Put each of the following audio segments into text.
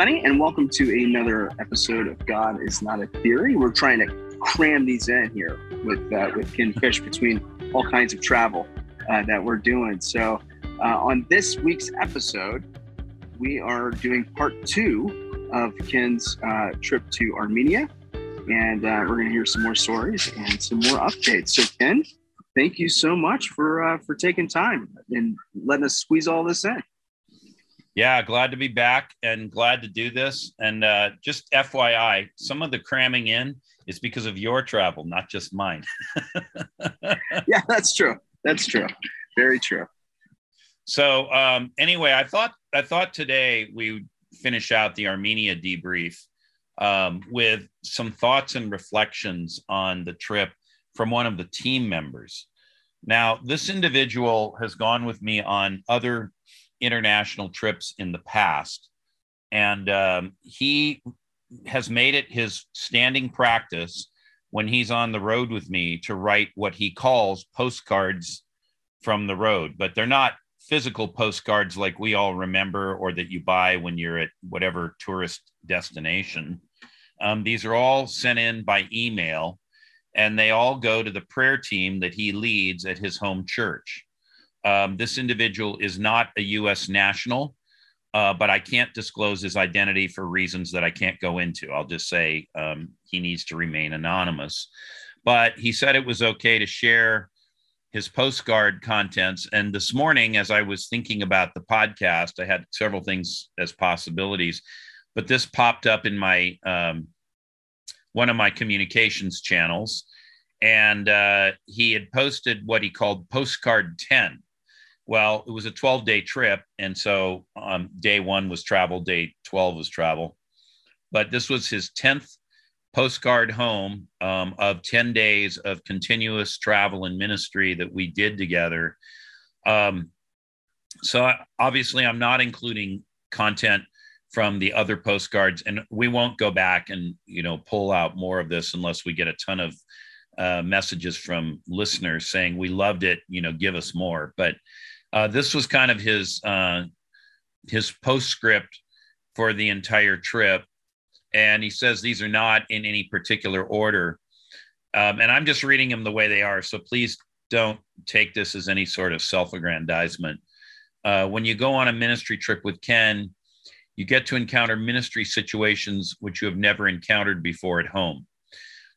everybody, and welcome to another episode of God is Not a Theory. We're trying to cram these in here with uh, with Ken Fish between all kinds of travel uh, that we're doing. So, uh, on this week's episode, we are doing part two of Ken's uh, trip to Armenia, and uh, we're going to hear some more stories and some more updates. So, Ken, thank you so much for uh, for taking time and letting us squeeze all this in. Yeah, glad to be back and glad to do this. And uh, just FYI, some of the cramming in is because of your travel, not just mine. yeah, that's true. That's true. Very true. So um, anyway, I thought I thought today we would finish out the Armenia debrief um, with some thoughts and reflections on the trip from one of the team members. Now, this individual has gone with me on other international trips in the past. And um, he has made it his standing practice when he's on the road with me to write what he calls postcards from the road, but they're not physical postcards like we all remember or that you buy when you're at whatever tourist destination. Um, these are all sent in by email and they all go to the prayer team that he leads at his home church. Um, this individual is not a US national, uh, but I can't disclose his identity for reasons that I can't go into. I'll just say um, he needs to remain anonymous. But he said it was okay to share his postcard contents. And this morning, as I was thinking about the podcast, I had several things as possibilities, but this popped up in my um, one of my communications channels, and uh, he had posted what he called postcard 10 well, it was a 12 day trip. And so um, day one was travel, day 12 was travel. But this was his 10th postcard home um, of 10 days of continuous travel and ministry that we did together. Um, so obviously, I'm not including content from the other postcards, and we won't go back and you know pull out more of this unless we get a ton of uh, messages from listeners saying we loved it. You know, give us more. But uh, this was kind of his uh, his postscript for the entire trip, and he says these are not in any particular order. Um, and I'm just reading them the way they are, so please don't take this as any sort of self-aggrandizement. Uh, when you go on a ministry trip with Ken, you get to encounter ministry situations which you have never encountered before at home.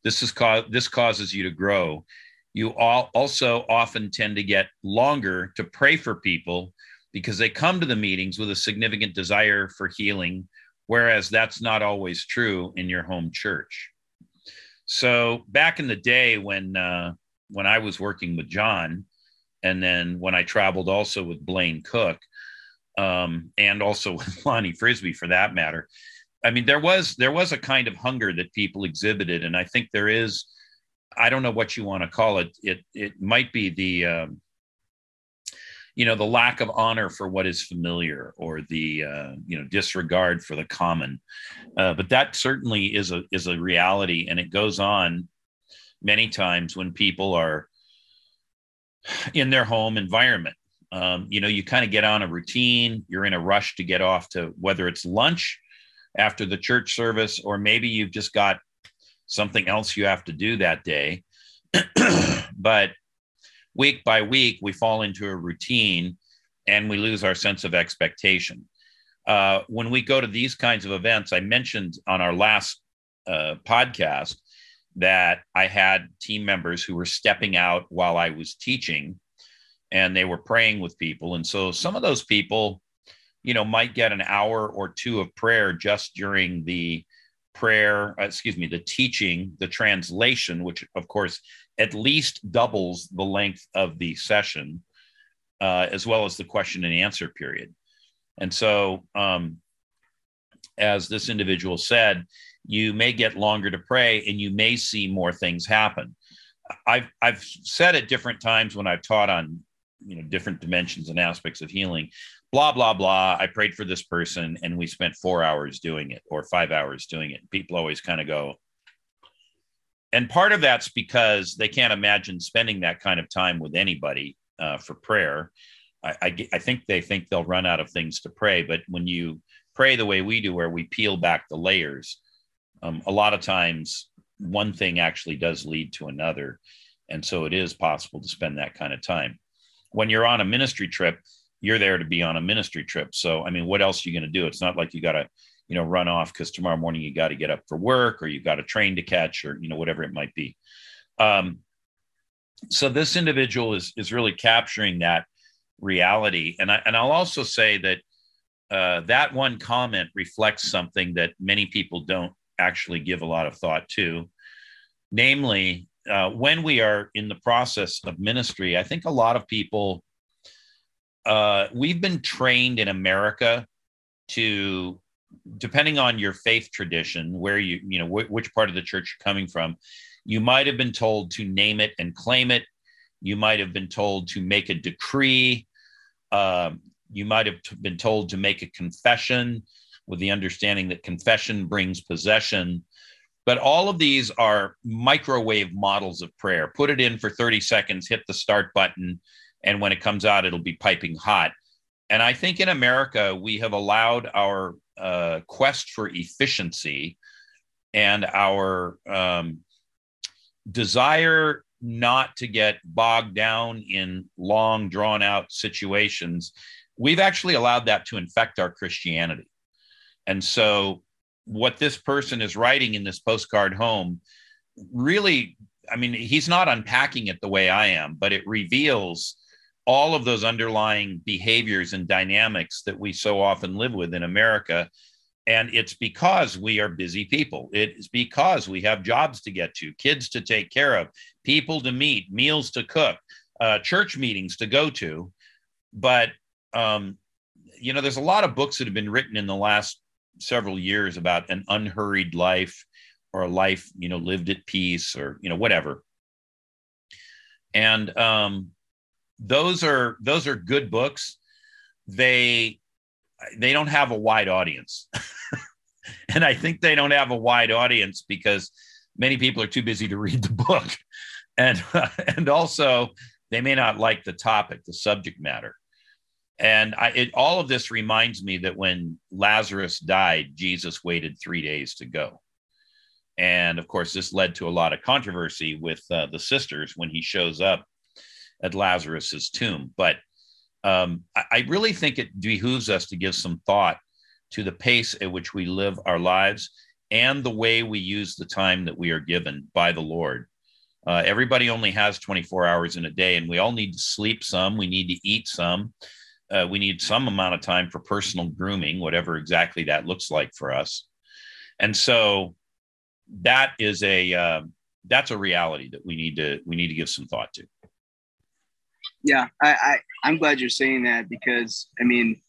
This is co- this causes you to grow you all also often tend to get longer to pray for people because they come to the meetings with a significant desire for healing, whereas that's not always true in your home church. So back in the day when uh, when I was working with John, and then when I traveled also with Blaine Cook, um, and also with Lonnie Frisbee for that matter, I mean there was there was a kind of hunger that people exhibited, and I think there is I don't know what you want to call it. It it might be the um, you know the lack of honor for what is familiar or the uh, you know disregard for the common. Uh, but that certainly is a is a reality, and it goes on many times when people are in their home environment. Um, you know, you kind of get on a routine. You're in a rush to get off to whether it's lunch after the church service or maybe you've just got something else you have to do that day. but week by week, we fall into a routine and we lose our sense of expectation. Uh, when we go to these kinds of events, I mentioned on our last uh, podcast that I had team members who were stepping out while I was teaching and they were praying with people. And so some of those people, you know, might get an hour or two of prayer just during the prayer, uh, excuse me, the teaching, the translation, which of course at least doubles the length of the session, uh, as well as the question and answer period. And so, um, as this individual said, you may get longer to pray and you may see more things happen. I've, I've said at different times when I've taught on you know different dimensions and aspects of healing blah blah blah i prayed for this person and we spent four hours doing it or five hours doing it people always kind of go and part of that's because they can't imagine spending that kind of time with anybody uh, for prayer I, I, I think they think they'll run out of things to pray but when you pray the way we do, where we peel back the layers, um, a lot of times one thing actually does lead to another. And so it is possible to spend that kind of time. When you're on a ministry trip, you're there to be on a ministry trip. So, I mean, what else are you going to do? It's not like you got to, you know, run off because tomorrow morning you got to get up for work or you've got a train to catch or, you know, whatever it might be. Um, so this individual is, is really capturing that reality. And I, and I'll also say that uh, that one comment reflects something that many people don't actually give a lot of thought to. Namely, uh, when we are in the process of ministry, I think a lot of people, uh, we've been trained in America to, depending on your faith tradition, where you, you know, wh- which part of the church you're coming from, you might have been told to name it and claim it. You might have been told to make a decree. Uh, you might have been told to make a confession with the understanding that confession brings possession. But all of these are microwave models of prayer. Put it in for 30 seconds, hit the start button, and when it comes out, it'll be piping hot. And I think in America, we have allowed our uh, quest for efficiency and our um, desire not to get bogged down in long, drawn out situations we've actually allowed that to infect our Christianity. And so, what this person is writing in this postcard home really, I mean, he's not unpacking it the way I am, but it reveals all of those underlying behaviors and dynamics that we so often live with in America. And it's because we are busy people. It's because we have jobs to get to, kids to take care of, people to meet, meals to cook, uh, church meetings to go to. But um, you know, there's a lot of books that have been written in the last several years about an unhurried life or a life, you know, lived at peace or, you know, whatever. And um, those are those are good books. They they don't have a wide audience. and I think they don't have a wide audience because many people are too busy to read the book. And and also they may not like the topic, the subject matter. And I, it, all of this reminds me that when Lazarus died, Jesus waited three days to go. And of course, this led to a lot of controversy with uh, the sisters when he shows up at Lazarus's tomb. But um, I, I really think it behooves us to give some thought to the pace at which we live our lives and the way we use the time that we are given by the Lord. Uh, everybody only has 24 hours in a day, and we all need to sleep some. We need to eat some uh, we need some amount of time for personal grooming, whatever exactly that looks like for us. And so that is a uh, that's a reality that we need to we need to give some thought to. Yeah, I, I I'm glad you're saying that because I mean,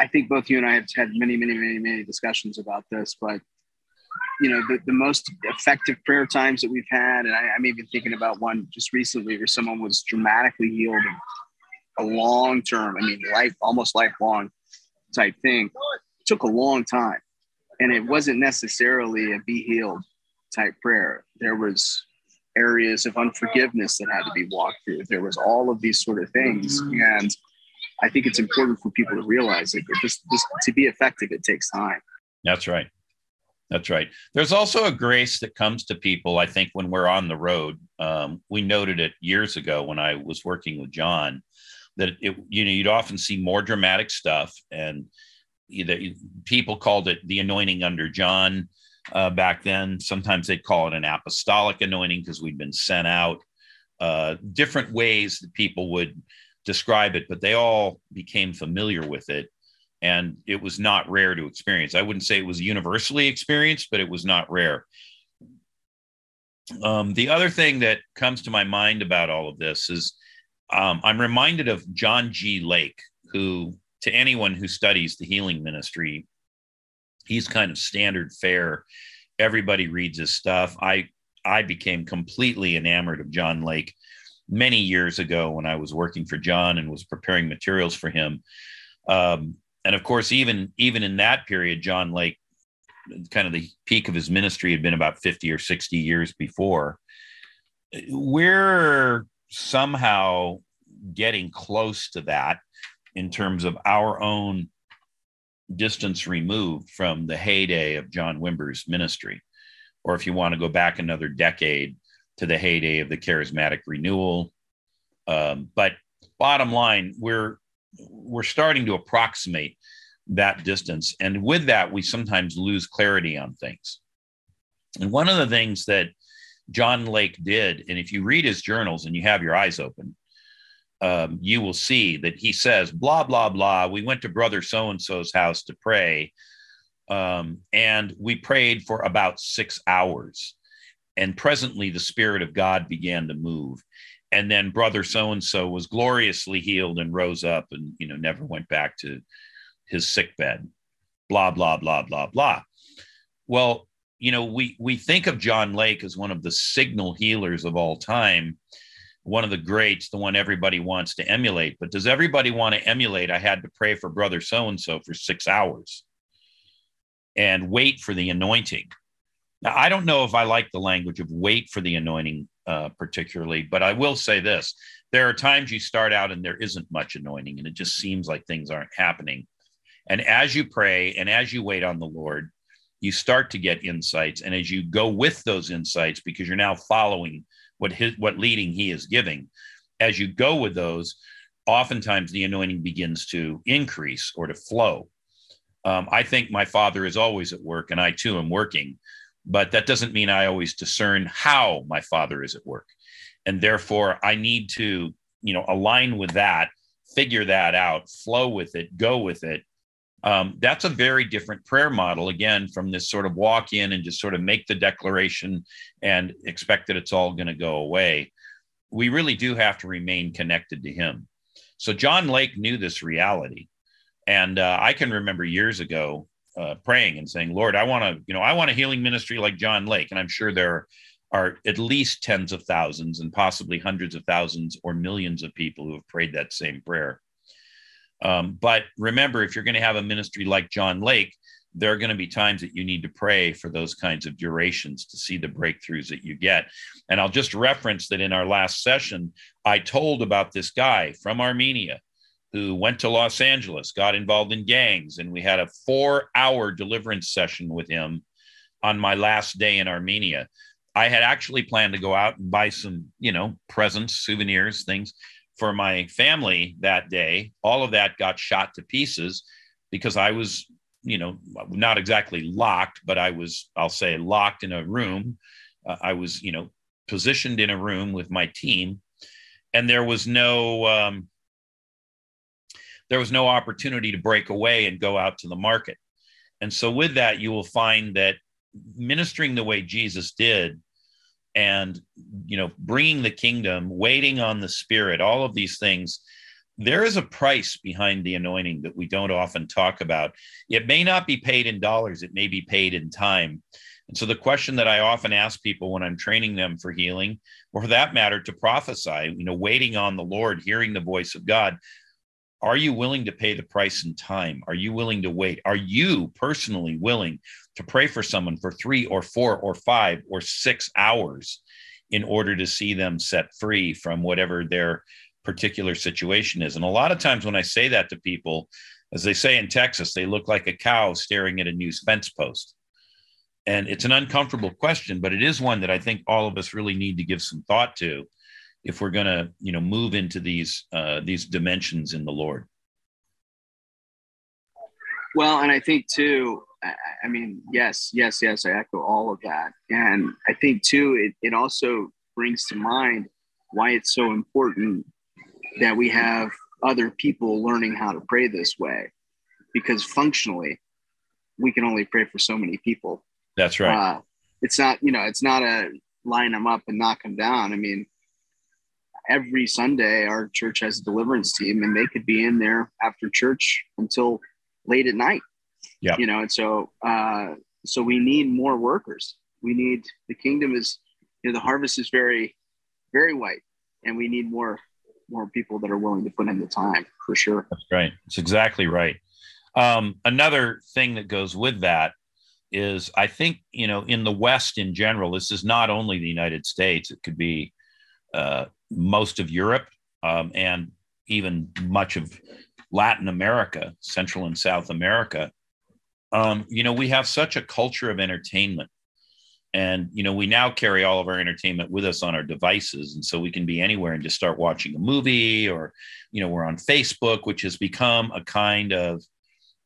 I think both you and I have had many, many, many, many discussions about this, but you know, the, the most effective prayer times that we've had, and I, I'm even thinking about one just recently where someone was dramatically healed a long term, I mean, life, almost lifelong type thing. It took a long time. And it wasn't necessarily a be healed type prayer. There was areas of unforgiveness that had to be walked through. There was all of these sort of things. And I think it's important for people to realize that this, this, to be effective, it takes time. That's right. That's right. There's also a grace that comes to people, I think, when we're on the road. Um, we noted it years ago when I was working with John that it, you know you'd often see more dramatic stuff and either people called it the anointing under john uh, back then. Sometimes they'd call it an apostolic anointing because we'd been sent out. Uh, different ways that people would describe it but they all became familiar with it. And it was not rare to experience. I wouldn't say it was universally experienced but it was not rare. Um, the other thing that comes to my mind about all of this is um, I'm reminded of John G. Lake, who, to anyone who studies the healing ministry, he's kind of standard fare. Everybody reads his stuff. I I became completely enamored of John Lake many years ago when I was working for John and was preparing materials for him. Um, and of course, even even in that period, John Lake, kind of the peak of his ministry, had been about fifty or sixty years before. We're somehow getting close to that in terms of our own distance removed from the heyday of John Wimber's ministry. Or if you want to go back another decade to the heyday of the charismatic renewal. Um, but bottom line, we're we're starting to approximate that distance. And with that, we sometimes lose clarity on things. And one of the things that John Lake did, and if you read his journals and you have your eyes open, um, you will see that he says, blah, blah, blah. We went to brother so and so's house to pray. Um, and we prayed for about six hours. And presently, the Spirit of God began to move. And then brother so and so was gloriously healed and rose up and, you know, never went back to his sick bed. Blah, blah, blah, blah, blah. Well, you know, we, we think of John Lake as one of the signal healers of all time one of the greats, the one everybody wants to emulate. But does everybody want to emulate? I had to pray for brother so and so for six hours and wait for the anointing. Now, I don't know if I like the language of wait for the anointing uh, particularly, but I will say this there are times you start out and there isn't much anointing, and it just seems like things aren't happening. And as you pray and as you wait on the Lord, you start to get insights. And as you go with those insights, because you're now following what his what leading he is giving as you go with those oftentimes the anointing begins to increase or to flow um, i think my father is always at work and i too am working but that doesn't mean i always discern how my father is at work and therefore i need to you know align with that figure that out flow with it go with it um, that's a very different prayer model, again, from this sort of walk in and just sort of make the declaration and expect that it's all going to go away. We really do have to remain connected to Him. So John Lake knew this reality. And uh, I can remember years ago uh, praying and saying, Lord, I want to, you know, I want a healing ministry like John Lake. And I'm sure there are at least tens of thousands and possibly hundreds of thousands or millions of people who have prayed that same prayer. Um, but remember, if you're going to have a ministry like John Lake, there are going to be times that you need to pray for those kinds of durations to see the breakthroughs that you get. And I'll just reference that in our last session, I told about this guy from Armenia who went to Los Angeles, got involved in gangs, and we had a four hour deliverance session with him on my last day in Armenia. I had actually planned to go out and buy some, you know, presents, souvenirs, things for my family that day, all of that got shot to pieces because I was, you know, not exactly locked, but I was, I'll say, locked in a room. Uh, I was, you know, positioned in a room with my team, and there was no, um, there was no opportunity to break away and go out to the market. And so, with that, you will find that ministering the way Jesus did and you know bringing the kingdom waiting on the spirit all of these things there is a price behind the anointing that we don't often talk about. It may not be paid in dollars. It may be paid in time. And so the question that i often ask people when i'm training them for healing or for that matter to prophesy you know waiting on the lord hearing the voice of god are you willing to pay the price in time? Are you willing to wait? Are you personally willing to pray for someone for three or four or five or six hours in order to see them set free from whatever their particular situation is? And a lot of times when I say that to people, as they say in Texas, they look like a cow staring at a news fence post. And it's an uncomfortable question, but it is one that I think all of us really need to give some thought to if we're going to you know move into these uh, these dimensions in the Lord. Well, and I think too. I mean, yes, yes, yes. I echo all of that, and I think too. It it also brings to mind why it's so important that we have other people learning how to pray this way, because functionally, we can only pray for so many people. That's right. Uh, it's not, you know, it's not a line them up and knock them down. I mean, every Sunday, our church has a deliverance team, and they could be in there after church until late at night. Yeah, you know, and so uh, so we need more workers. We need the kingdom is you know the harvest is very very white, and we need more more people that are willing to put in the time for sure. That's right. It's exactly right. Um, another thing that goes with that is I think you know in the West in general, this is not only the United States. It could be uh, most of Europe um, and even much of Latin America, Central and South America. um, you know, we have such a culture of entertainment. And, you know, we now carry all of our entertainment with us on our devices. And so we can be anywhere and just start watching a movie or, you know, we're on Facebook, which has become a kind of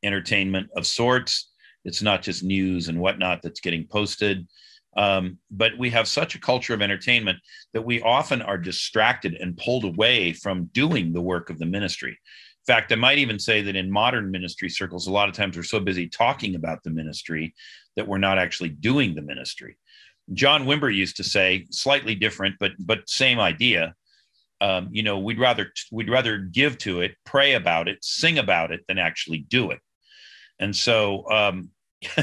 entertainment of sorts. It's not just news and whatnot that's getting posted. Um, but we have such a culture of entertainment that we often are distracted and pulled away from doing the work of the ministry. In fact, I might even say that in modern ministry circles, a lot of times we're so busy talking about the ministry that we're not actually doing the ministry. John Wimber used to say, slightly different, but but same idea. Um, you know, we'd rather we'd rather give to it, pray about it, sing about it, than actually do it. And so, um,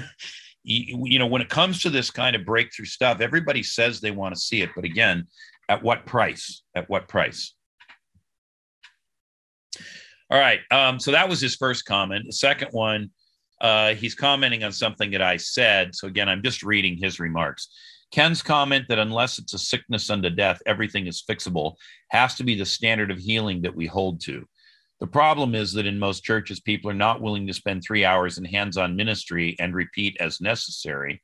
you, know, when it comes to this kind of breakthrough stuff, everybody says they want to see it, but again, at what price? At what price? All right. Um, so that was his first comment. The second one, uh, he's commenting on something that I said. So again, I'm just reading his remarks. Ken's comment that unless it's a sickness unto death, everything is fixable has to be the standard of healing that we hold to. The problem is that in most churches, people are not willing to spend three hours in hands on ministry and repeat as necessary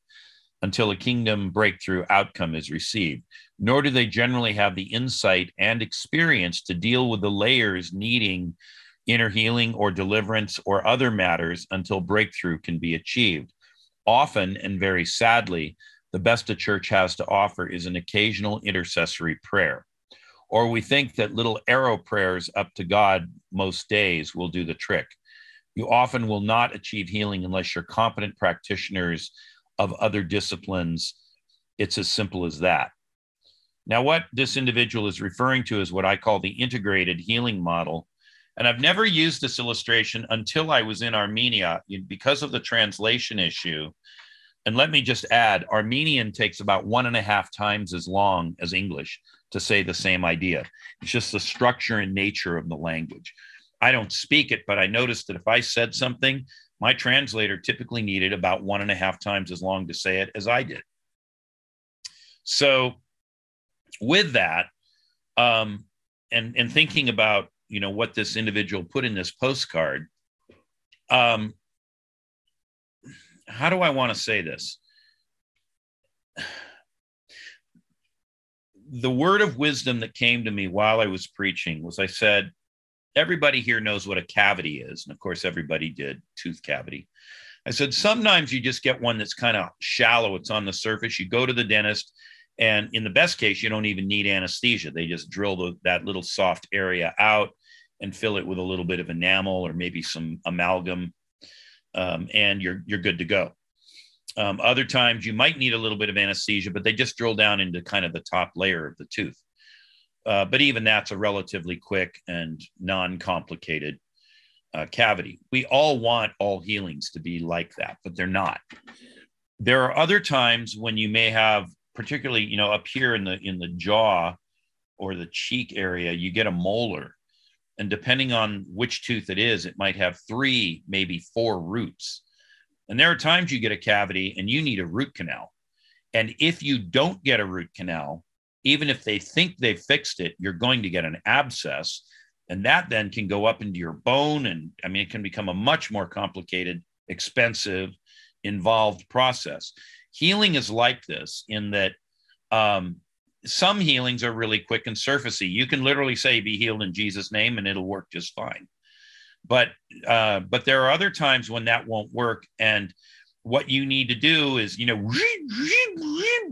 until a kingdom breakthrough outcome is received, nor do they generally have the insight and experience to deal with the layers needing inner healing or deliverance or other matters until breakthrough can be achieved. Often and very sadly, the best a church has to offer is an occasional intercessory prayer or we think that little arrow prayers up to God most days will do the trick. You often will not achieve healing unless you're competent practitioners of other disciplines. It's as simple as that. Now, what this individual is referring to is what I call the integrated healing model. And I've never used this illustration until I was in Armenia because of the translation issue. And let me just add Armenian takes about one and a half times as long as English to say the same idea. It's just the structure and nature of the language. I don't speak it, but I noticed that if I said something, my translator typically needed about one and a half times as long to say it as I did. So, with that, um, and and thinking about you know what this individual put in this postcard, um, how do I want to say this? the word of wisdom that came to me while I was preaching was I said, everybody here knows what a cavity is. And of course, everybody did tooth cavity. I said, sometimes you just get one that's kind of shallow, it's on the surface. You go to the dentist, and in the best case, you don't even need anesthesia. They just drill the, that little soft area out and fill it with a little bit of enamel or maybe some amalgam, um, and you're, you're good to go. Um, other times you might need a little bit of anesthesia, but they just drill down into kind of the top layer of the tooth. Uh, but even that's a relatively quick and non complicated uh, cavity. We all want all healings to be like that, but they're not. There are other times when you may have, particularly, you know, up here in the in the jaw or the cheek area, you get a molar, and depending on which tooth it is, it might have three, maybe four roots. And there are times you get a cavity and you need a root canal. And if you don't get a root canal, even if they think they've fixed it, you're going to get an abscess. And that then can go up into your bone. And I mean, it can become a much more complicated, expensive, involved process. Healing is like this in that um, some healings are really quick and surfacey. You can literally say, be healed in Jesus' name, and it'll work just fine. But uh, but there are other times when that won't work and what you need to do is you know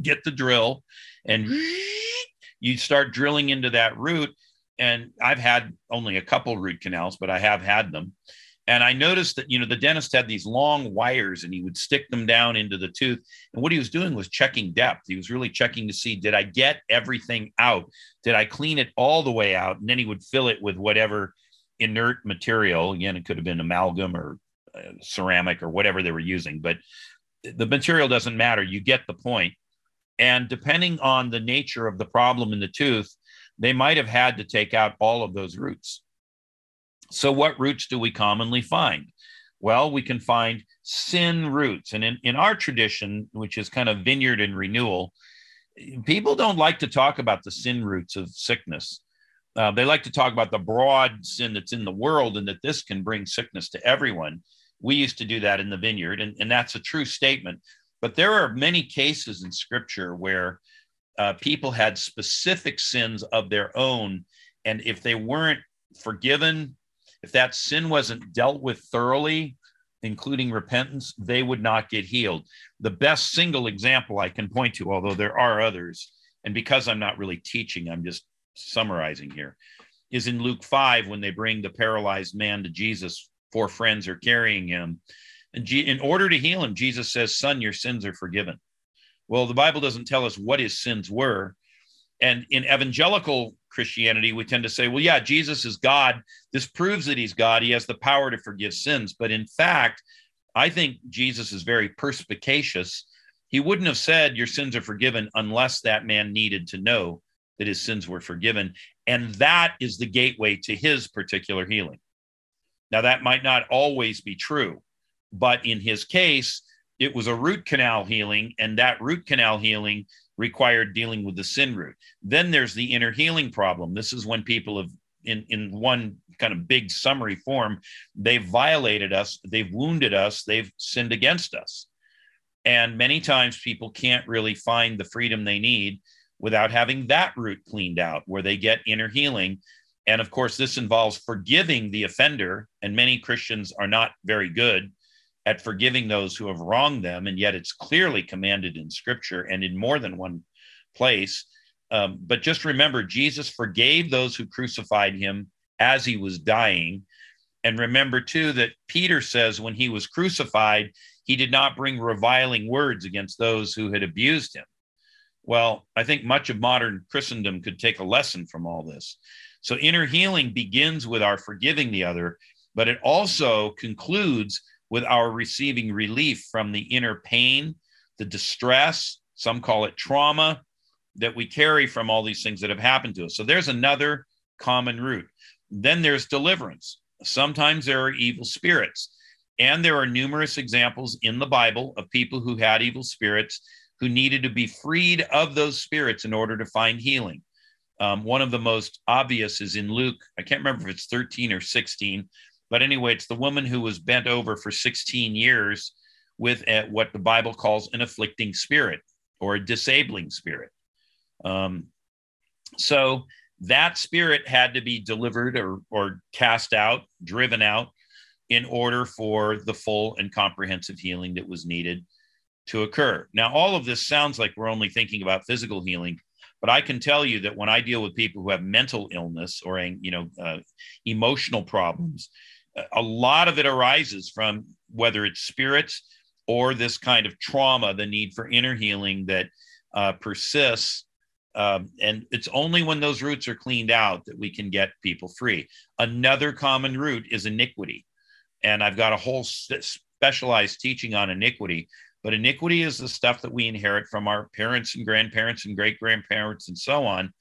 get the drill and you start drilling into that root. And i've had only a couple root canals but i have had them and i noticed that you know the dentist had these long wires and he would stick them down into the tooth and what he was doing was checking depth he was really checking to see did i get everything out did i clean it all the way out and then he would fill it with whatever inert material. Again, it could have been amalgam or uh, ceramic or whatever they were using, but the material doesn't matter. You get the point. And depending on the nature of the problem in the tooth, they might have had to take out all of those roots. So, what roots do we commonly find? Well, we can find sin roots. And in, in our tradition, which is kind of vineyard and renewal, people don't like to talk about the sin roots of sickness. Uh, they like to talk about the broad sin that's in the world and that this can bring sickness to everyone. We used to do that in the vineyard, and, and that's a true statement. But there are many cases in scripture where uh, people had specific sins of their own. And if they weren't forgiven, if that sin wasn't dealt with thoroughly, including repentance, they would not get healed. The best single example I can point to, although there are others, and because I'm not really teaching, I'm just summarizing here, is in Luke 5 when they bring the paralyzed man to Jesus. Four friends are carrying him. And in order to heal him, Jesus says, Son, your sins are forgiven. Well, the Bible doesn't tell us what his sins were. And in evangelical Christianity, we tend to say, well, yeah, Jesus is God. This proves that he's God. He has the power to forgive sins. But in fact, I think Jesus is very perspicacious. He wouldn't have said, Your sins are forgiven unless that man needed to know that his sins were forgiven. And that is the gateway to his particular healing. Now, that might not always be true, but in his case, it was a root canal healing, and that root canal healing required dealing with the sin root. Then there's the inner healing problem. This is when people have, in, in one kind of big summary form, they've violated us, they've wounded us, they've sinned against us. And many times people can't really find the freedom they need without having that root cleaned out, where they get inner healing. And of course, this involves forgiving the offender. And many Christians are not very good at forgiving those who have wronged them. And yet it's clearly commanded in scripture and in more than one place. Um, but just remember, Jesus forgave those who crucified him as he was dying. And remember, too, that Peter says when he was crucified, he did not bring reviling words against those who had abused him. Well, I think much of modern Christendom could take a lesson from all this. So, inner healing begins with our forgiving the other, but it also concludes with our receiving relief from the inner pain, the distress, some call it trauma that we carry from all these things that have happened to us. So there's another common root. Then there's deliverance. Sometimes there are evil spirits. And there are numerous examples in the Bible of people who had evil spirits who needed to be freed of those spirits in order to find healing. Um, one of the most obvious is in Luke, I can't remember if it's 13 or 16, but anyway, it's the woman who was bent over for 16 years with a, what the Bible calls an afflicting spirit or a disabling spirit. Um, so that spirit had to be delivered or, or cast out, driven out, in order for the full and comprehensive healing that was needed to occur. Now, all of this sounds like we're only thinking about physical healing, but I can tell you that when I deal with people who have mental illness or you know uh, emotional problems, a lot of it arises from whether it's spirits or this kind of trauma, the need for inner healing that uh, persists. Um, and it's only when those roots are cleaned out that we can get people free. Another common root is iniquity. And I've got a whole specialized teaching on iniquity. But iniquity is the stuff that we inherit from our parents and grandparents and great grandparents and so on.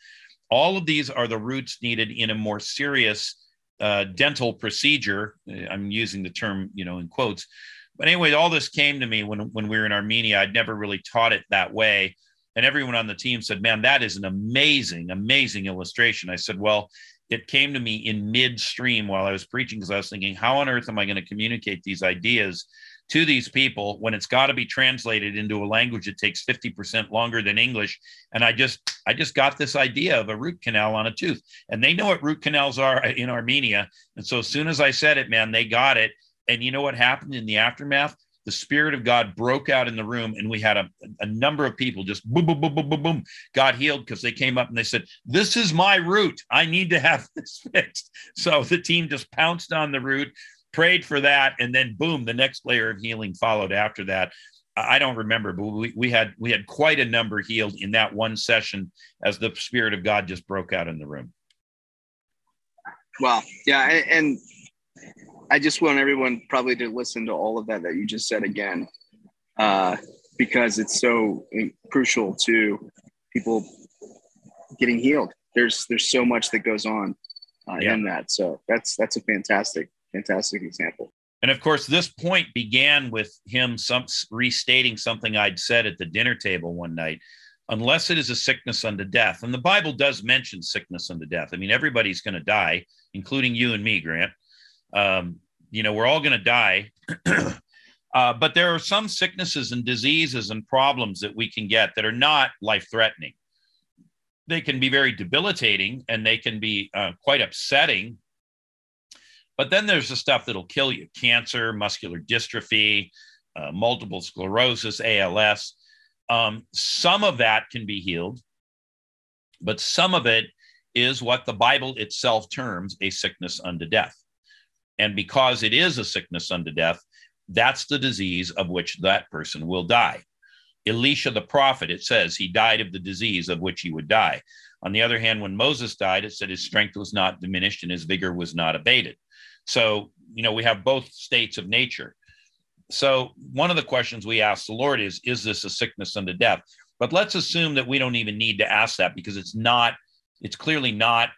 All of these are the roots needed in a more serious uh, dental procedure. I'm using the term, you know, in quotes. But anyway, all this came to me when, when we were in Armenia. I'd never really taught it that way. And everyone on the team said, Man, that is an amazing, amazing illustration. I said, Well, it came to me in midstream while I was preaching because I was thinking, How on earth am I going to communicate these ideas to these people when it's got to be translated into a language that takes 50% longer than English. And I just I just got this idea of a root canal on a tooth. And they know what root canals are in Armenia. And so as soon as I said it, man, they got it. And you know what happened in the aftermath? The Spirit of God broke out in the room, and we had a, a number of people just boom, boom, boom, boom, boom, boom, got healed because they came up and they said, This is my root. I need to have this fixed. So the team just pounced on the root prayed for that, and then boom, the next layer of healing followed after that. I don't remember, but we, we had we had quite a number healed in that one session as the Spirit of God just broke out in the room. Well, yeah, and, I just want everyone probably to listen to all of that that you just said again, uh, because it's so crucial to people getting healed. There's there's so much that goes on uh, yeah. in that, so that's that's a fantastic fantastic example. And of course, this point began with him some, restating something I'd said at the dinner table one night. Unless it is a sickness unto death, and the Bible does mention sickness unto death. I mean, everybody's going to die, including you and me, Grant. Um, you know, we're all going to die. uh, but there are some sicknesses and diseases and problems that we can get that are not life threatening. They can be very debilitating and they can be uh, quite upsetting. But then there's the stuff that'll kill you cancer, muscular dystrophy, uh, multiple sclerosis, ALS. Um, some of that can be healed, but some of it is what the Bible itself terms a sickness unto death. And because it is a sickness unto death, that's the disease of which that person will die. Elisha the prophet, it says he died of the disease of which he would die. On the other hand, when Moses died, it said his strength was not diminished and his vigor was not abated. So, you know, we have both states of nature. So, one of the questions we ask the Lord is Is this a sickness unto death? But let's assume that we don't even need to ask that because it's not, it's clearly not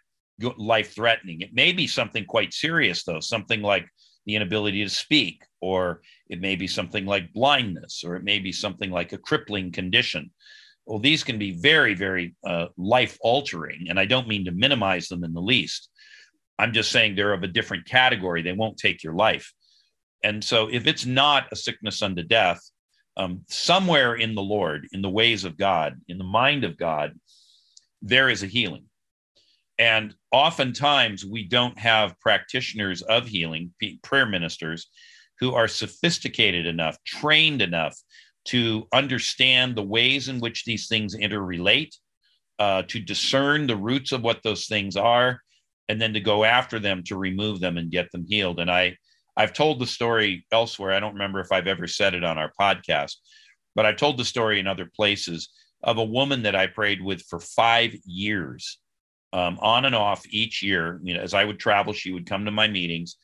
life threatening. It may be something quite serious, though, something like the inability to speak, or it may be something like blindness, or it may be something like a crippling condition. Well, these can be very, very uh, life altering. And I don't mean to minimize them in the least. I'm just saying they're of a different category. They won't take your life. And so, if it's not a sickness unto death, um, somewhere in the Lord, in the ways of God, in the mind of God, there is a healing. And oftentimes we don't have practitioners of healing, prayer ministers, who are sophisticated enough, trained enough to understand the ways in which these things interrelate, uh, to discern the roots of what those things are, and then to go after them to remove them and get them healed. And I, I've told the story elsewhere. I don't remember if I've ever said it on our podcast, but I've told the story in other places of a woman that I prayed with for five years um, on and off each year. You know, as I would travel, she would come to my meetings,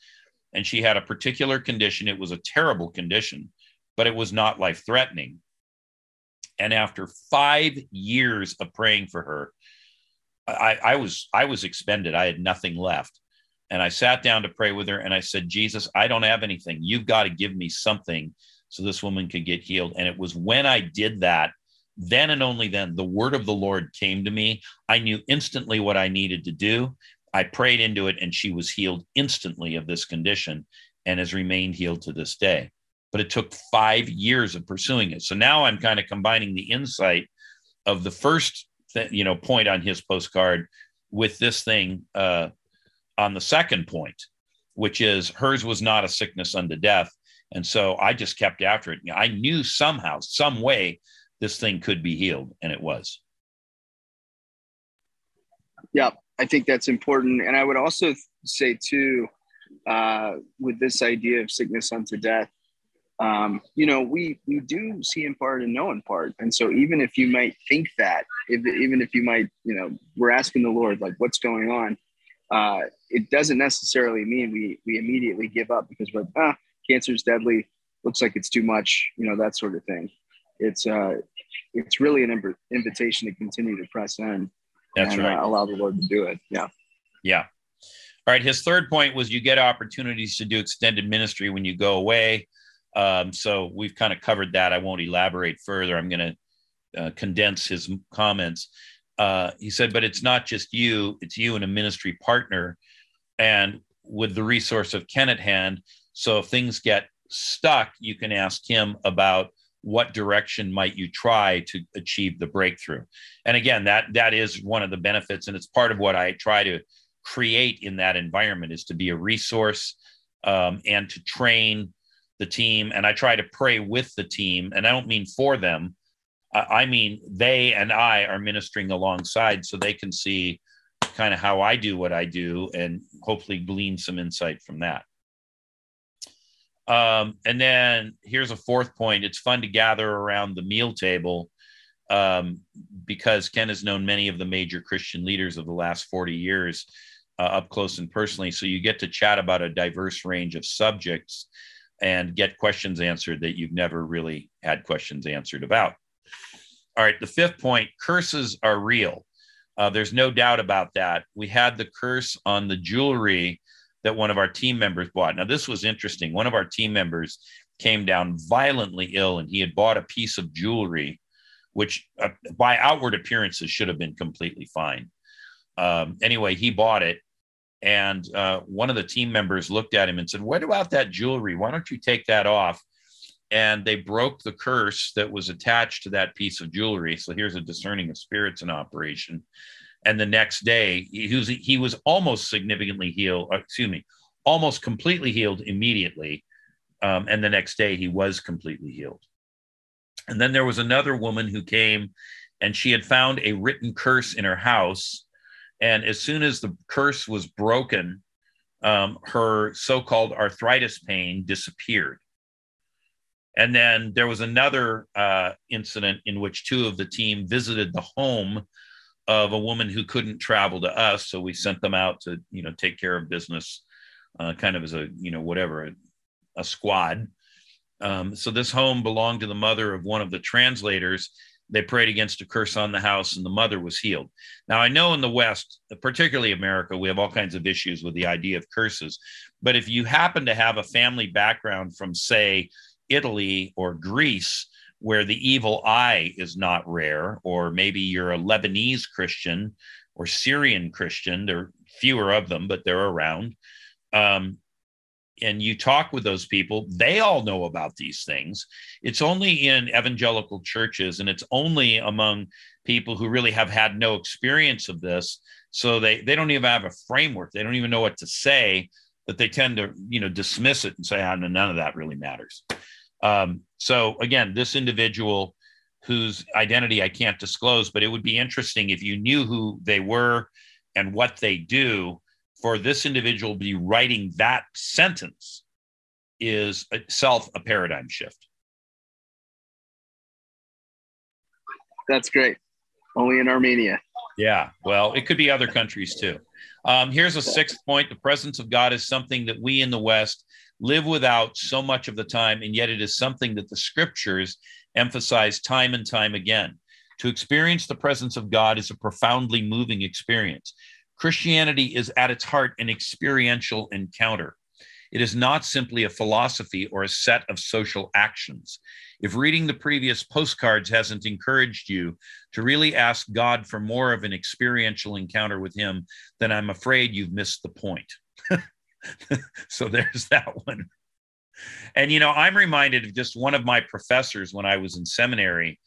and she had a particular condition. It was a terrible condition, but it was not life threatening. And after five years of praying for her, I, I was I was expended. I had nothing left. And I sat down to pray with her and I said, Jesus, I don't have anything. You've got to give me something so this woman could get healed. And it was when I did that then and only then, the word of the Lord came to me. I knew instantly what I needed to do. I prayed into it, and she was healed instantly of this condition and has remained healed to this day. But it took five years of pursuing it. So now I'm kind of combining the insight of the first, th- you know, point on his postcard with this thing uh, on the second point, which is hers was not a sickness unto death. And so I just kept after it. I knew somehow, some way, this thing could be healed, and it was. Yeah, I think that's important. And I would also say, too, uh, with this idea of sickness unto death, um, you know, we we do see in part and know in part. And so even if you might think that, if, even if you might, you know, we're asking the Lord, like, what's going on? Uh, it doesn't necessarily mean we we immediately give up because we're ah, cancer's deadly, looks like it's too much, you know, that sort of thing it's uh, it's really an invitation to continue to press in. That's and, right. Uh, allow the Lord to do it. Yeah. Yeah. All right. His third point was you get opportunities to do extended ministry when you go away. Um, so we've kind of covered that. I won't elaborate further. I'm going to uh, condense his comments. Uh, he said, but it's not just you, it's you and a ministry partner. And with the resource of Ken at hand, so if things get stuck, you can ask him about what direction might you try to achieve the breakthrough and again that that is one of the benefits and it's part of what i try to create in that environment is to be a resource um, and to train the team and i try to pray with the team and i don't mean for them. I mean they and i are ministering alongside so they can see kind of how i do what i do and hopefully glean some insight from that. Um, and then here's a fourth point. It's fun to gather around the meal table um, because Ken has known many of the major Christian leaders of the last 40 years uh, up close and personally. So you get to chat about a diverse range of subjects and get questions answered that you've never really had questions answered about. All right, the fifth point curses are real. Uh, there's no doubt about that. We had the curse on the jewelry that one of our team members bought. Now, this was interesting. One of our team members came down violently ill, and he had bought a piece of jewelry, which uh, by outward appearances should have been completely fine. Um, anyway, he bought it, And uh, one of the team members looked at him and said, What about that jewelry? Why don't you take that off? And they broke the curse that was attached to that piece of jewelry. So here's a discerning of spirits in operation. And the next day, he was, he was almost significantly healed, uh, excuse me, almost completely healed immediately. Um, and the next day, he was completely healed. And then there was another woman who came and she had found a written curse in her house. And as soon as the curse was broken, um, her so called arthritis pain disappeared. And then there was another uh, incident in which two of the team visited the home of a woman who couldn't travel to us. So we sent them out to, you know, take care of business, uh, kind of as a, you know, whatever, a, a squad. Um, so this home belonged to the mother of one of the translators. They prayed against a curse on the house, and the mother was healed. Now I know in the West, particularly America, we have all kinds of issues with the idea of curses. But if you happen to have a family background from, say, Italy or Greece, where the evil eye is not rare, or maybe you're a Lebanese Christian or Syrian Christian, there are fewer of them, but they're around. Um, and you talk with those people, they all know about these things. It's only in evangelical churches and it's only among people who really have had no experience of this. So they, they don't even have a framework. They don't even know what to say that they tend to, you know, dismiss it and say, oh, none of that really matters. Um, so again, this individual whose identity I can't disclose, but it would be interesting if you knew who they were and what they do for this individual to be writing that sentence is itself a paradigm shift. That's great. Only in Armenia. Yeah, well, it could be other countries too. Um, here's a sixth point the presence of God is something that we in the West live without so much of the time, and yet it is something that the scriptures emphasize time and time again. To experience the presence of God is a profoundly moving experience. Christianity is at its heart an experiential encounter. It is not simply a philosophy or a set of social actions. If reading the previous postcards hasn't encouraged you to really ask God for more of an experiential encounter with Him, then I'm afraid you've missed the point. so there's that one. And, you know, I'm reminded of just one of my professors when I was in seminary.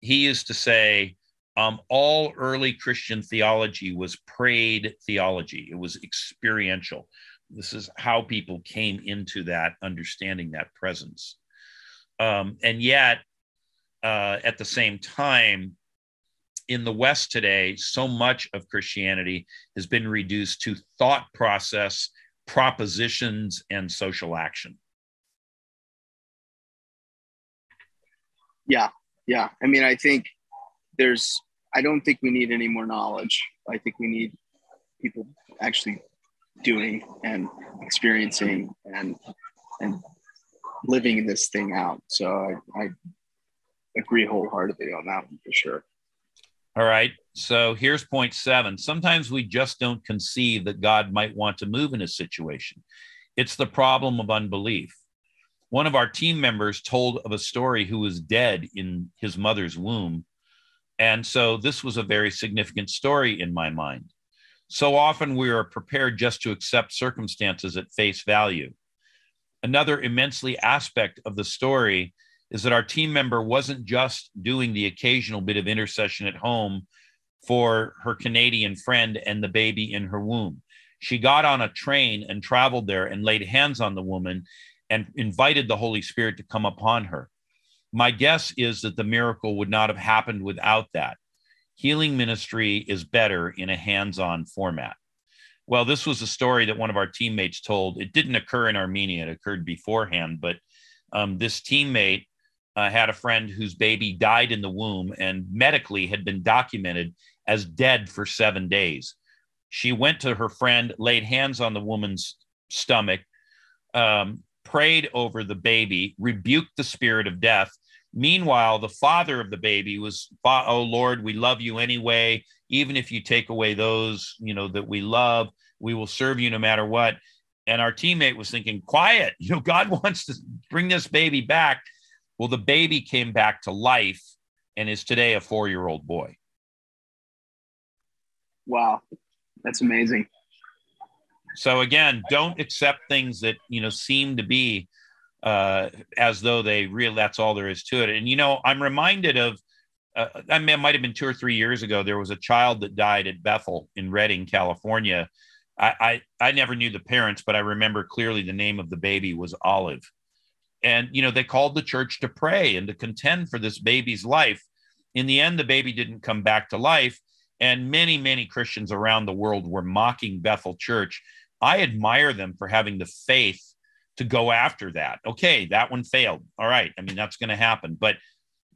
He used to say, um, all early Christian theology was prayed theology, it was experiential. This is how people came into that understanding that presence. Um, and yet, uh, at the same time, in the West today, so much of Christianity has been reduced to thought process, propositions, and social action. Yeah, yeah. I mean, I think there's I don't think we need any more knowledge. I think we need people actually doing and experiencing and and living this thing out. So I, I agree wholeheartedly on that one for sure. All right. So here's point seven. Sometimes we just don't conceive that God might want to move in a situation. It's the problem of unbelief. One of our team members told of a story who was dead in his mother's womb and so this was a very significant story in my mind. So often we are prepared just to accept circumstances at face value. Another immensely aspect of the story is that our team member wasn't just doing the occasional bit of intercession at home for her Canadian friend and the baby in her womb. She got on a train and traveled there and laid hands on the woman and invited the Holy Spirit to come upon her. My guess is that the miracle would not have happened without that. Healing ministry is better in a hands on format. Well, this was a story that one of our teammates told. It didn't occur in Armenia, it occurred beforehand, but um, this teammate uh, had a friend whose baby died in the womb and medically had been documented as dead for seven days. She went to her friend, laid hands on the woman's stomach, um, prayed over the baby, rebuked the spirit of death, Meanwhile, the father of the baby was, "Oh Lord, we love you anyway. Even if you take away those, you know, that we love, we will serve you no matter what." And our teammate was thinking, "Quiet, you know, God wants to bring this baby back." Well, the baby came back to life and is today a four-year-old boy. Wow, that's amazing. So again, don't accept things that you know seem to be uh, as though they really that's all there is to it. And you know, I'm reminded of uh, I mean, it might have been two or three years ago. There was a child that died at Bethel in Redding, California. I, I, I never knew the parents, but I remember clearly the name of the baby was Olive. And you know, they called the church to pray and to contend for this baby's life. In the end, the baby didn't come back to life, and many, many Christians around the world were mocking Bethel Church. I admire them for having the faith to go after that. Okay, that one failed. All right. I mean, that's going to happen. But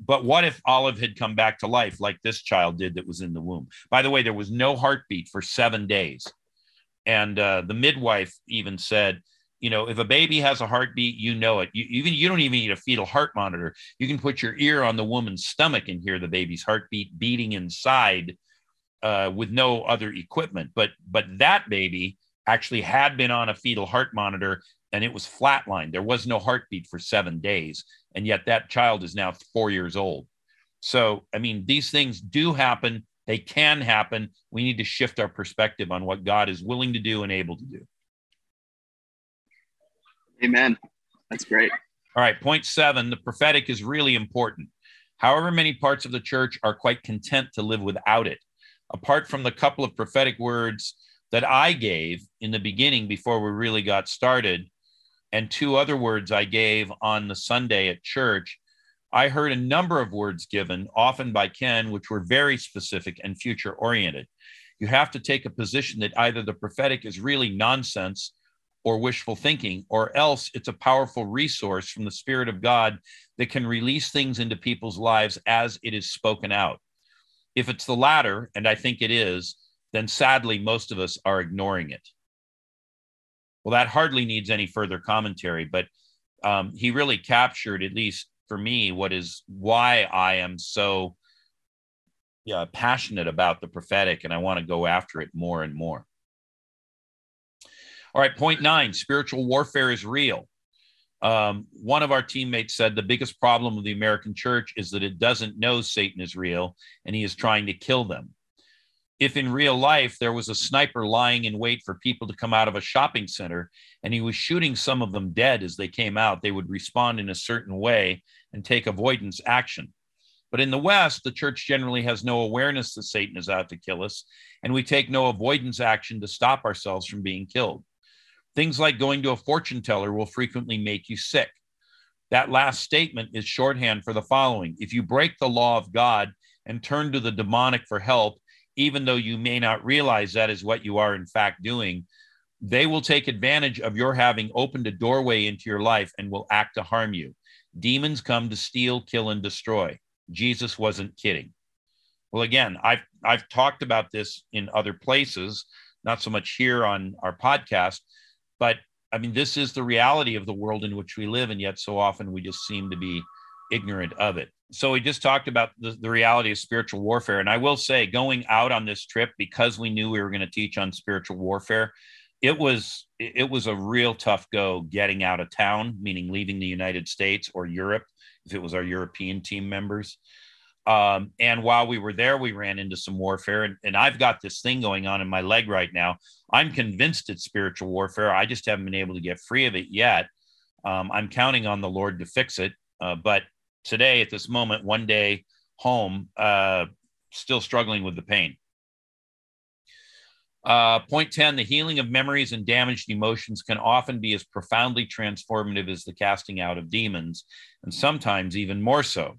but what if Olive had come back to life like this child did that was in the womb? By the way, there was no heartbeat for seven days. And uh, the midwife even said, you know, if a baby has a heartbeat, you know it. You even you don't even need a fetal heart monitor. You can put your ear on the woman's stomach and hear the baby's heartbeat beating inside uh, with no other equipment. But but that baby actually had been on a fetal heart monitor and it was flatlined. There was no heartbeat for seven days. And yet that child is now four years old. So, I mean, these things do happen. They can happen. We need to shift our perspective on what God is willing to do and able to do. Amen. That's great. All right. Point seven the prophetic is really important. However, many parts of the church are quite content to live without it. Apart from the couple of prophetic words that I gave in the beginning before we really got started, and two other words I gave on the Sunday at church, I heard a number of words given, often by Ken, which were very specific and future oriented. You have to take a position that either the prophetic is really nonsense or wishful thinking, or else it's a powerful resource from the Spirit of God that can release things into people's lives as it is spoken out. If it's the latter, and I think it is, then sadly, most of us are ignoring it. Well, that hardly needs any further commentary, but um, he really captured, at least for me, what is why I am so yeah, passionate about the prophetic and I want to go after it more and more. All right, point nine spiritual warfare is real. Um, one of our teammates said the biggest problem of the American church is that it doesn't know Satan is real and he is trying to kill them if in real life there was a sniper lying in wait for people to come out of a shopping center and he was shooting some of them dead as they came out, they would respond in a certain way and take avoidance action. But in the West, the church generally has no awareness that Satan is out to kill us, and we take no avoidance action to stop ourselves from being killed. Things like going to a fortune teller will frequently make you sick. That last statement is shorthand for the following If you break the law of God and turn to the demonic for help, even though you may not realize that is what you are in fact doing, they will take advantage of your having opened a doorway into your life and will act to harm you. Demons come to steal, kill, and destroy. Jesus wasn't kidding. Well, again, I've I've talked about this in other places, not so much here on our podcast, but I mean, this is the reality of the world in which we live, and yet so often we just seem to be ignorant of it so we just talked about the, the reality of spiritual warfare. And i will say going out on this trip because we knew we were going to teach on spiritual warfare it was it was a real tough go getting out of town meaning leaving the united states or europe if it was our european team members. Um, and while we were there we ran into some warfare. And, and i've got this thing going on in my leg right now. I'm convinced it's spiritual warfare. I just haven't been able to get free of it yet. Um, i'm counting on the lord to fix it uh, but today at this moment, one day home, uh, still struggling with the pain. Uh, point 10 the healing of memories and damaged emotions can often be as profoundly transformative as the casting out of demons, and sometimes even more so.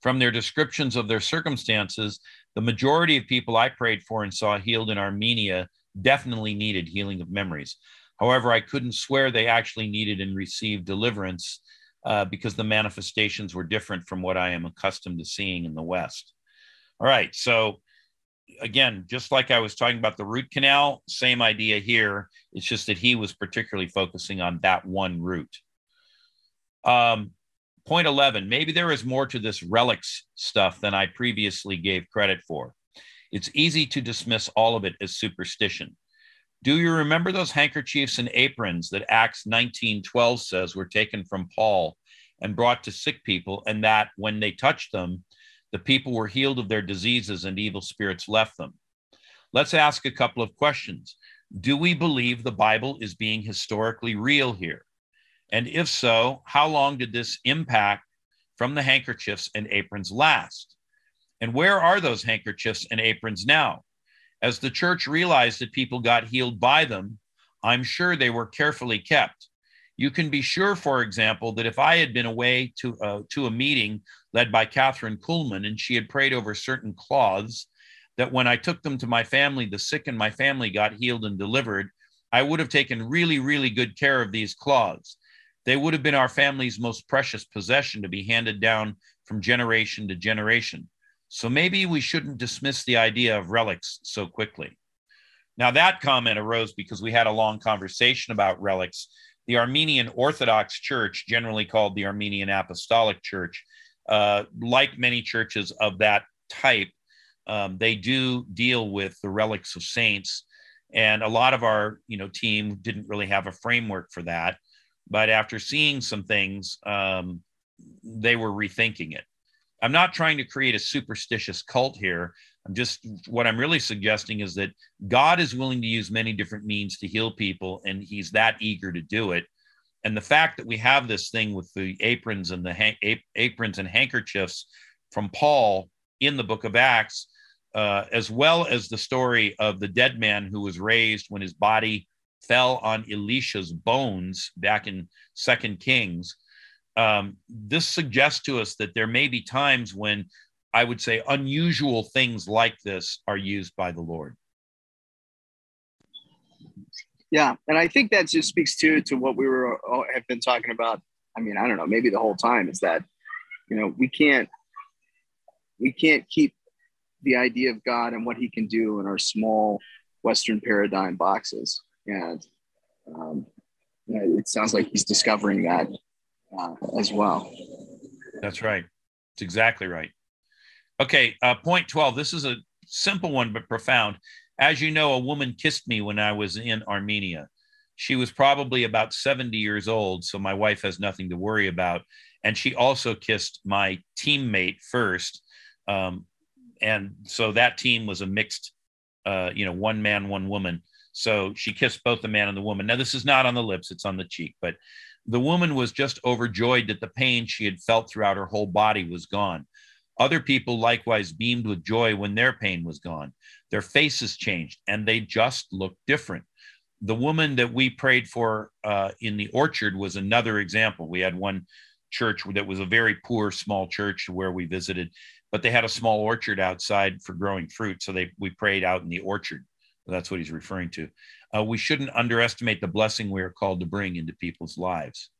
From their descriptions of their circumstances, the majority of people I prayed for and saw healed in Armenia definitely needed healing of memories. However, I couldn't swear they actually needed and received deliverance uh, because the manifestations were different from what I am accustomed to seeing in the West. All right. So, again, just like I was talking about the root canal, same idea here. It's just that he was particularly focusing on that one root. Um, point 11 maybe there is more to this relics stuff than I previously gave credit for. It's easy to dismiss all of it as superstition. Do you remember those handkerchiefs and aprons that Acts 19:12 says were taken from Paul and brought to sick people and that when they touched them the people were healed of their diseases and evil spirits left them? Let's ask a couple of questions. Do we believe the Bible is being historically real here? And if so, how long did this impact from the handkerchiefs and aprons last? And where are those handkerchiefs and aprons now? As the church realized that people got healed by them, I'm sure they were carefully kept. You can be sure, for example, that if I had been away to, uh, to a meeting led by Kathryn Kuhlman and she had prayed over certain cloths, that when I took them to my family, the sick in my family got healed and delivered, I would have taken really, really good care of these cloths. They would have been our family's most precious possession to be handed down from generation to generation. So maybe we shouldn't dismiss the idea of relics so quickly. Now, that comment arose because we had a long conversation about relics. The Armenian Orthodox Church, generally called the Armenian Apostolic Church, uh, like many churches of that type, um, they do deal with the relics of saints. And a lot of our, you know, team didn't really have a framework for that. But after seeing some things, um, they were rethinking it. I'm not trying to create a superstitious cult here. I'm just what I'm really suggesting is that God is willing to use many different means to heal people, and He's that eager to do it. And the fact that we have this thing with the aprons and the ha- aprons and handkerchiefs from Paul in the book of Acts, uh, as well as the story of the dead man who was raised when his body fell on Elisha's bones back in Second Kings. Um, this suggests to us that there may be times when I would say unusual things like this are used by the Lord. Yeah, and I think that just speaks to to what we were uh, have been talking about. I mean, I don't know, maybe the whole time is that you know we can't we can't keep the idea of God and what He can do in our small Western paradigm boxes and um, it sounds like he's discovering that as well. That's right. It's exactly right. Okay, uh, point 12. This is a simple one but profound. As you know, a woman kissed me when I was in Armenia. She was probably about 70 years old, so my wife has nothing to worry about. And she also kissed my teammate first. Um, and so that team was a mixed, uh, you know, one man, one woman. So she kissed both the man and the woman. Now, this is not on the lips, it's on the cheek, but the woman was just overjoyed that the pain she had felt throughout her whole body was gone. Other people likewise beamed with joy when their pain was gone. Their faces changed and they just looked different. The woman that we prayed for uh, in the orchard was another example. We had one church that was a very poor small church where we visited, but they had a small orchard outside for growing fruit. So they we prayed out in the orchard. That's what he's referring to. Uh, we shouldn't underestimate the blessing we are called to bring into people's lives.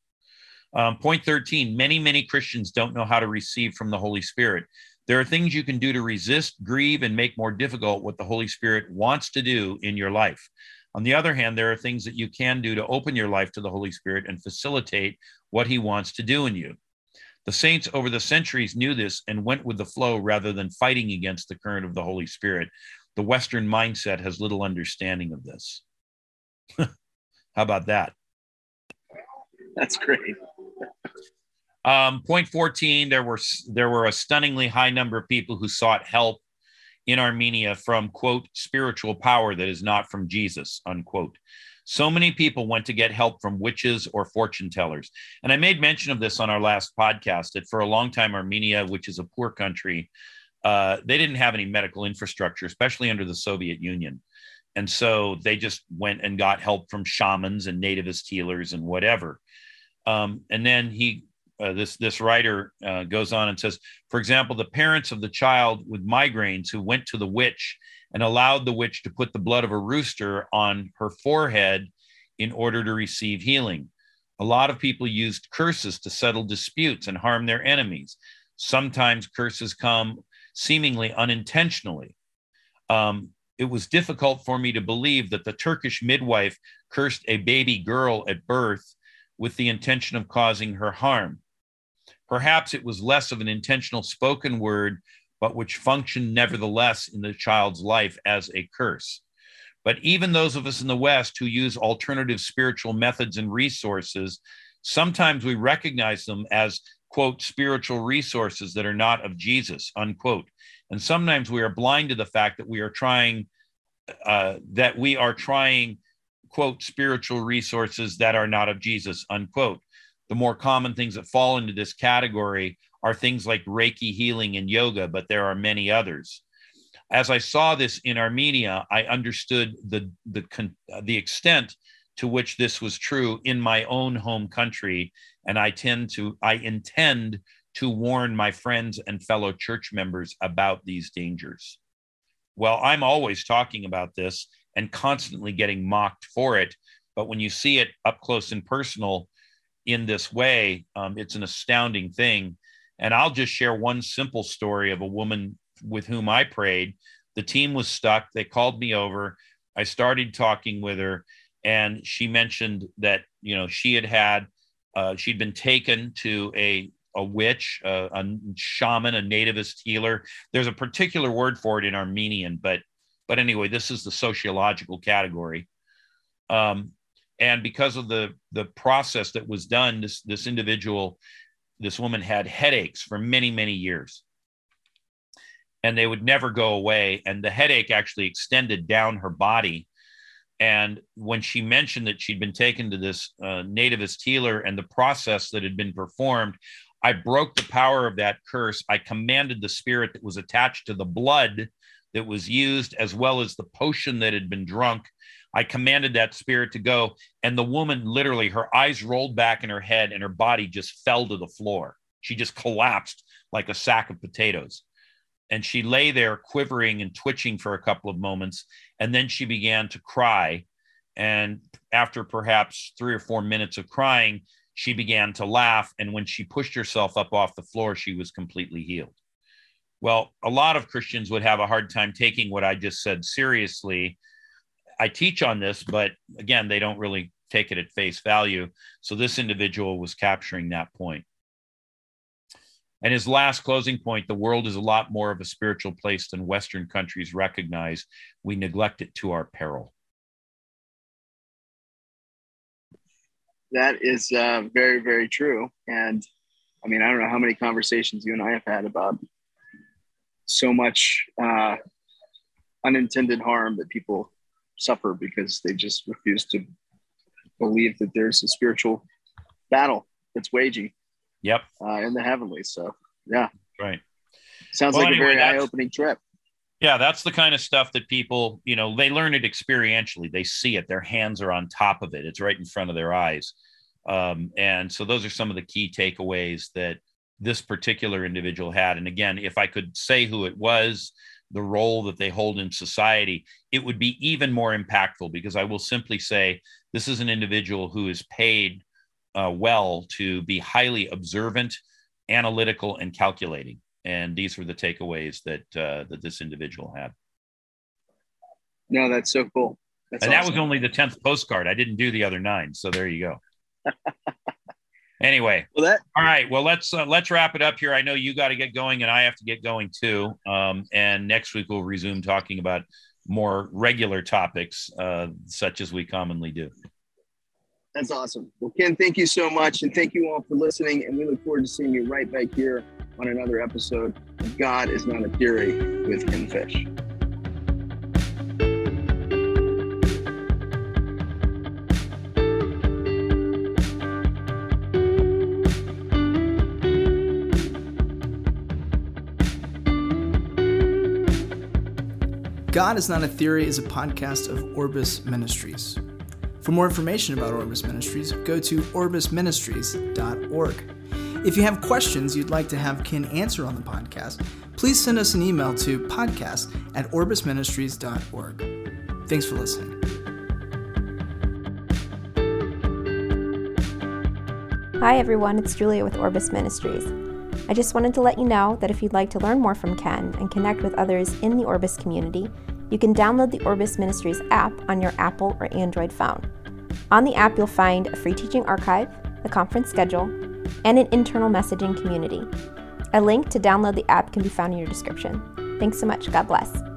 Um, point 13 many, many Christians don't know how to receive from the Holy Spirit. There are things you can do to resist, grieve, and make more difficult what the Holy Spirit wants to do in your life. On the other hand, there are things that you can do to open your life to the Holy Spirit and facilitate what he wants to do in you. The saints over the centuries knew this and went with the flow rather than fighting against the current of the Holy Spirit the Western mindset has little understanding of this. How about that? That's great. um, point 14 there were there were a stunningly high number of people who sought help in Armenia from quote spiritual power that is not from Jesus unquote. So many people went to get help from witches or fortune tellers. And I made mention of this on our last podcast that for a long time, Armenia, which is a poor country, uh, they didn't have any medical infrastructure, especially under the Soviet Union. And so they just went and got help from shamans and nativist healers and whatever. Um, and then he, uh, this this writer uh, goes on and says, for example, the parents of the child with migraines who went to the witch and allowed the witch to put the blood of a rooster on her forehead in order to receive healing. A lot of people used curses to settle disputes and harm their enemies. Sometimes curses come seemingly unintentionally. Um, it was difficult for me to believe that the Turkish midwife cursed a baby girl at birth with the intention of causing her harm. Perhaps it was less of an intentional spoken word, but which functioned nevertheless in the child's life as a curse. But even those of us in the West who use alternative spiritual methods and resources, sometimes we recognize them as quote, spiritual resources that are not of Jesus, unquote. And sometimes we are blind to the fact that we are trying, uh, that we are trying quote, spiritual resources that are not of Jesus, unquote. The more common things that fall into this category are things like Reiki healing and yoga, but there are many others. As I saw this in Armenia, I understood the, the, the extent to which this was true in my own home country. And I tend to, I intend to warn my friends and fellow church members about these dangers. Well, I'm always talking about this and constantly getting mocked for it. But when you see it up close and personal in this way, um, it's an astounding thing. And I'll just share one simple story of a woman with whom I prayed. The team was stuck. They called me over. I started talking with her, and she mentioned that you know she had had uh, she'd been taken to a a witch, a, a shaman, a nativist healer. There's a particular word for it in Armenian, but but anyway, this is the sociological category. Um, and because of the the process that was done, this this individual, this woman had headaches for many many years, and they would never go away. And the headache actually extended down her body. And when she mentioned that she'd been taken to this uh, nativist healer and the process that had been performed, I broke the power of that curse. I commanded the spirit that was attached to the blood that was used, as well as the potion that had been drunk. I commanded that spirit to go. And the woman literally, her eyes rolled back in her head and her body just fell to the floor. She just collapsed like a sack of potatoes. And she lay there quivering and twitching for a couple of moments. And then she began to cry. And after perhaps three or four minutes of crying, she began to laugh. And when she pushed herself up off the floor, she was completely healed. Well, a lot of Christians would have a hard time taking what I just said seriously. I teach on this, but again, they don't really take it at face value. So this individual was capturing that point. And his last closing point the world is a lot more of a spiritual place than Western countries recognize. We neglect it to our peril. that is uh, very, very true. And I mean, I don't know how many conversations you and I have had about so much uh, unintended harm that people suffer because they just refuse to believe that there's a spiritual battle that's waging. Yep. Uh, in the heavenlies. So, yeah. Right. Sounds well, like anyway, a very eye opening trip. Yeah, that's the kind of stuff that people, you know, they learn it experientially. They see it. Their hands are on top of it. It's right in front of their eyes. Um, and so those are some of the key takeaways that this particular individual had. And again, if I could say who it was, the role that they hold in society, it would be even more impactful because I will simply say this is an individual who is paid uh, well to be highly observant, analytical, and calculating. And these were the takeaways that uh, that this individual had. No, that's so cool. That's and awesome. that was only the tenth postcard. I didn't do the other nine, so there you go anyway, well, that all right. Well, let's uh, let's wrap it up here. I know you got to get going, and I have to get going too. Um, and next week we'll resume talking about more regular topics, uh, such as we commonly do. That's awesome. Well, Ken, thank you so much, and thank you all for listening. And we look forward to seeing you right back here on another episode of God is Not a Theory with Ken Fish. God is Not a Theory is a podcast of Orbis Ministries. For more information about Orbis Ministries, go to orbisministries.org. If you have questions you'd like to have Ken answer on the podcast, please send us an email to podcast at orbisministries.org. Thanks for listening. Hi, everyone. It's Julia with Orbis Ministries. I just wanted to let you know that if you'd like to learn more from Ken and connect with others in the Orbis community, you can download the Orbis Ministries app on your Apple or Android phone. On the app, you'll find a free teaching archive, a conference schedule, and an internal messaging community. A link to download the app can be found in your description. Thanks so much. God bless.